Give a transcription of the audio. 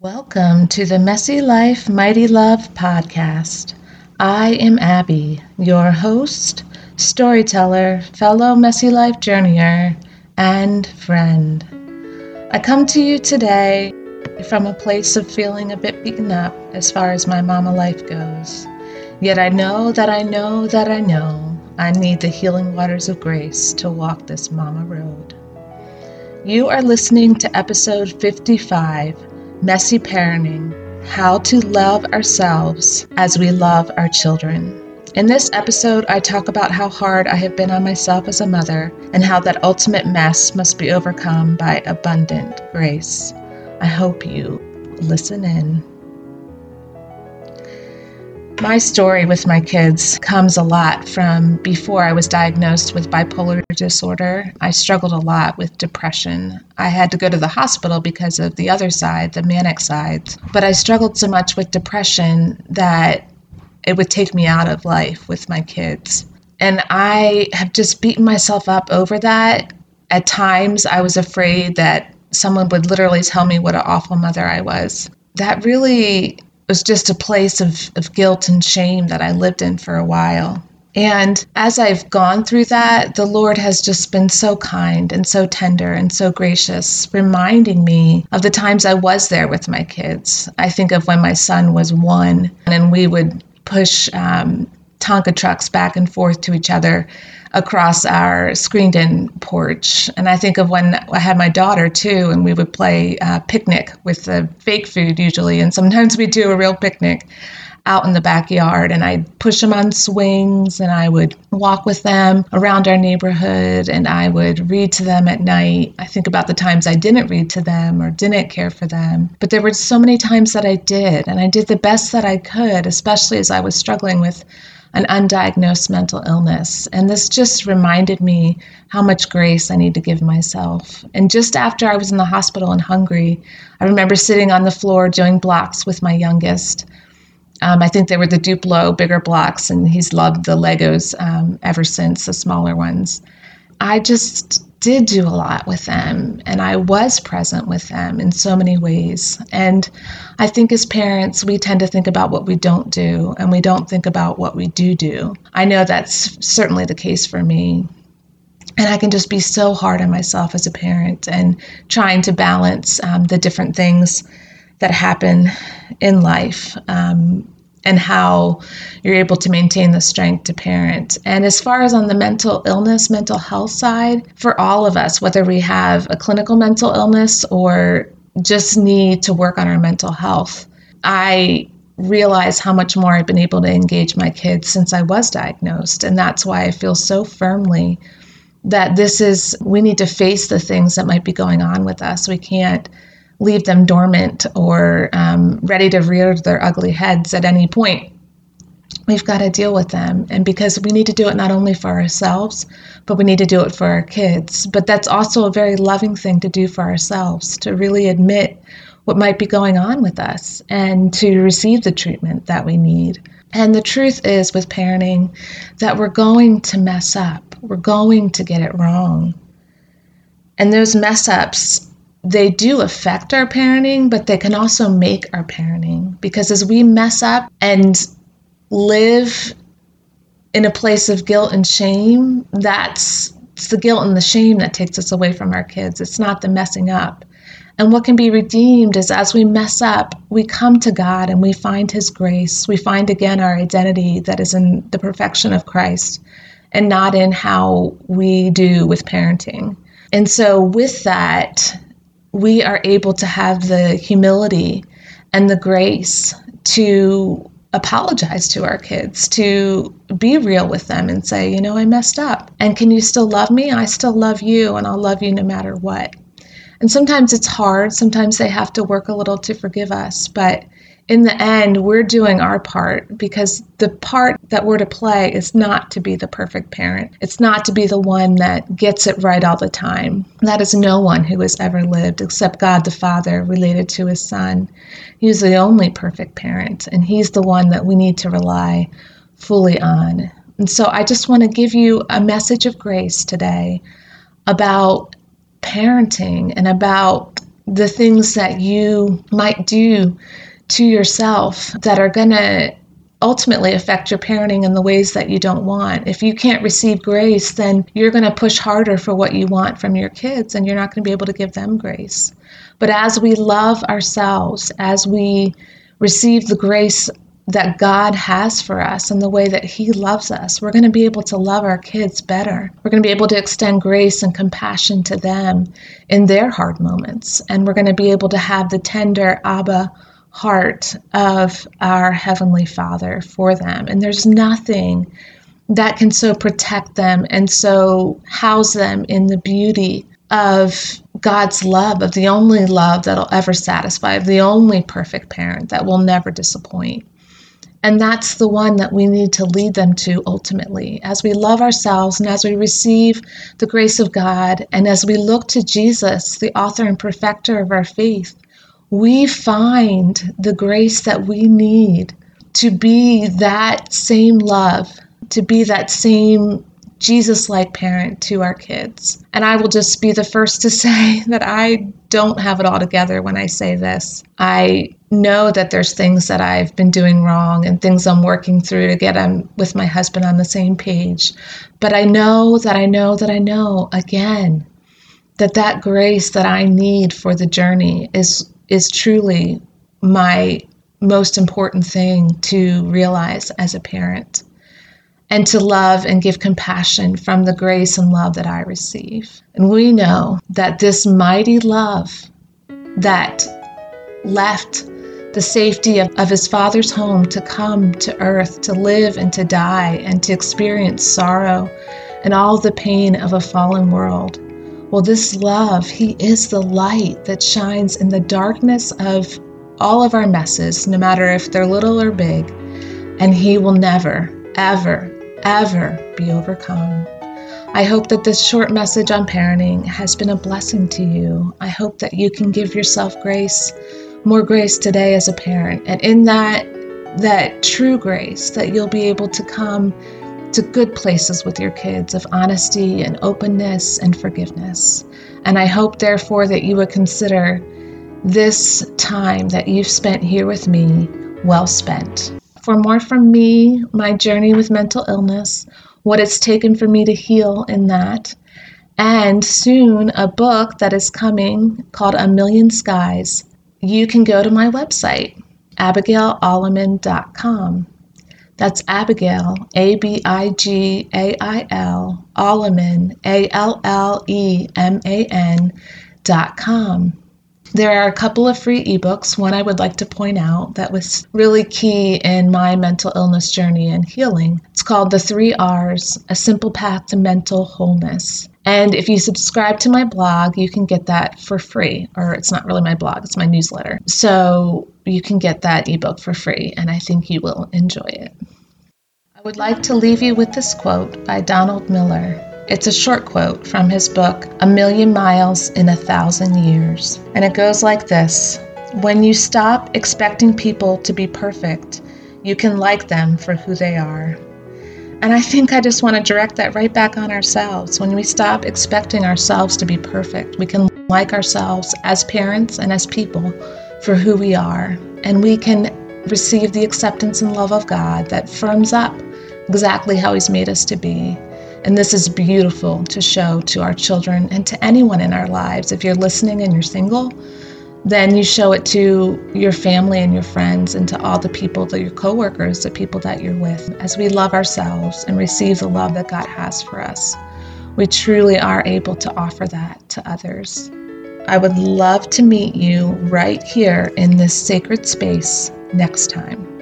Welcome to the Messy Life, Mighty Love podcast. I am Abby, your host, storyteller, fellow Messy Life journeyer, and friend. I come to you today from a place of feeling a bit beaten up as far as my mama life goes. Yet I know that I know that I know I need the healing waters of grace to walk this mama road. You are listening to episode 55 Messy Parenting How to Love Ourselves as We Love Our Children. In this episode, I talk about how hard I have been on myself as a mother and how that ultimate mess must be overcome by abundant grace. I hope you listen in. My story with my kids comes a lot from before I was diagnosed with bipolar disorder. I struggled a lot with depression. I had to go to the hospital because of the other side, the manic side. But I struggled so much with depression that it would take me out of life with my kids. And I have just beaten myself up over that. At times, I was afraid that someone would literally tell me what an awful mother I was. That really was just a place of, of guilt and shame that I lived in for a while. And as I've gone through that, the Lord has just been so kind and so tender and so gracious, reminding me of the times I was there with my kids. I think of when my son was one and we would push um, Tonka trucks back and forth to each other across our screened in porch. And I think of when I had my daughter too, and we would play uh, picnic with the fake food usually, and sometimes we do a real picnic out in the backyard and I'd push them on swings and I would walk with them around our neighborhood and I would read to them at night. I think about the times I didn't read to them or didn't care for them, but there were so many times that I did and I did the best that I could, especially as I was struggling with an undiagnosed mental illness. And this just reminded me how much grace I need to give myself. And just after I was in the hospital and hungry, I remember sitting on the floor doing blocks with my youngest. Um, I think they were the Duplo bigger blocks, and he's loved the Legos um, ever since, the smaller ones. I just did do a lot with them and I was present with them in so many ways. And I think as parents, we tend to think about what we don't do and we don't think about what we do do. I know that's certainly the case for me. And I can just be so hard on myself as a parent and trying to balance um, the different things that happen in life. Um, and how you're able to maintain the strength to parent. And as far as on the mental illness, mental health side, for all of us, whether we have a clinical mental illness or just need to work on our mental health, I realize how much more I've been able to engage my kids since I was diagnosed. And that's why I feel so firmly that this is, we need to face the things that might be going on with us. We can't leave them dormant or um, ready to rear their ugly heads at any point. We've got to deal with them. And because we need to do it not only for ourselves, but we need to do it for our kids. But that's also a very loving thing to do for ourselves, to really admit what might be going on with us and to receive the treatment that we need. And the truth is with parenting that we're going to mess up, we're going to get it wrong. And those mess ups they do affect our parenting, but they can also make our parenting because as we mess up and live in a place of guilt and shame, that's it's the guilt and the shame that takes us away from our kids. It's not the messing up. And what can be redeemed is as we mess up, we come to God and we find His grace. We find again our identity that is in the perfection of Christ and not in how we do with parenting. And so, with that, we are able to have the humility and the grace to apologize to our kids, to be real with them and say, you know, I messed up. And can you still love me? I still love you, and I'll love you no matter what. And sometimes it's hard. Sometimes they have to work a little to forgive us. But in the end, we're doing our part because the part that we're to play is not to be the perfect parent. It's not to be the one that gets it right all the time. That is no one who has ever lived except God the Father related to his Son. He's the only perfect parent, and he's the one that we need to rely fully on. And so I just want to give you a message of grace today about parenting and about the things that you might do to yourself that are going to ultimately affect your parenting in the ways that you don't want. If you can't receive grace, then you're going to push harder for what you want from your kids and you're not going to be able to give them grace. But as we love ourselves, as we receive the grace that God has for us and the way that He loves us, we're going to be able to love our kids better. We're going to be able to extend grace and compassion to them in their hard moments. And we're going to be able to have the tender Abba heart of our Heavenly Father for them. And there's nothing that can so protect them and so house them in the beauty of God's love, of the only love that'll ever satisfy, of the only perfect parent that will never disappoint. And that's the one that we need to lead them to ultimately. As we love ourselves and as we receive the grace of God, and as we look to Jesus, the author and perfecter of our faith, we find the grace that we need to be that same love, to be that same Jesus like parent to our kids. And I will just be the first to say that I don't have it all together when I say this. I know that there's things that I've been doing wrong and things I'm working through to get um, with my husband on the same page. But I know that I know that I know again that that grace that I need for the journey is is truly my most important thing to realize as a parent and to love and give compassion from the grace and love that I receive. And we know that this mighty love that left the safety of, of his father's home to come to earth, to live and to die, and to experience sorrow and all the pain of a fallen world well, this love, He is the light that shines in the darkness of all of our messes, no matter if they're little or big, and He will never, ever, ever be overcome. I hope that this short message on parenting has been a blessing to you. I hope that you can give yourself grace, more grace today as a parent, and in that that true grace that you'll be able to come to good places with your kids of honesty and openness and forgiveness. And I hope, therefore, that you would consider this time that you've spent here with me well spent. For more from me, my journey with mental illness, what it's taken for me to heal in that, and soon a book that is coming called A Million Skies, you can go to my website, abigailalleman.com. That's Abigail, A B I G A I L, Alleman, A L L E M A N dot com. There are a couple of free ebooks. One I would like to point out that was really key in my mental illness journey and healing. It's called The Three R's A Simple Path to Mental Wholeness. And if you subscribe to my blog, you can get that for free. Or it's not really my blog, it's my newsletter. So you can get that ebook for free, and I think you will enjoy it. Would like to leave you with this quote by Donald Miller. It's a short quote from his book, A Million Miles in a Thousand Years. And it goes like this When you stop expecting people to be perfect, you can like them for who they are. And I think I just want to direct that right back on ourselves. When we stop expecting ourselves to be perfect, we can like ourselves as parents and as people for who we are. And we can receive the acceptance and love of God that firms up exactly how He's made us to be. And this is beautiful to show to our children and to anyone in our lives. If you're listening and you're single, then you show it to your family and your friends and to all the people, to your coworkers, the people that you're with. As we love ourselves and receive the love that God has for us, we truly are able to offer that to others. I would love to meet you right here in this sacred space next time.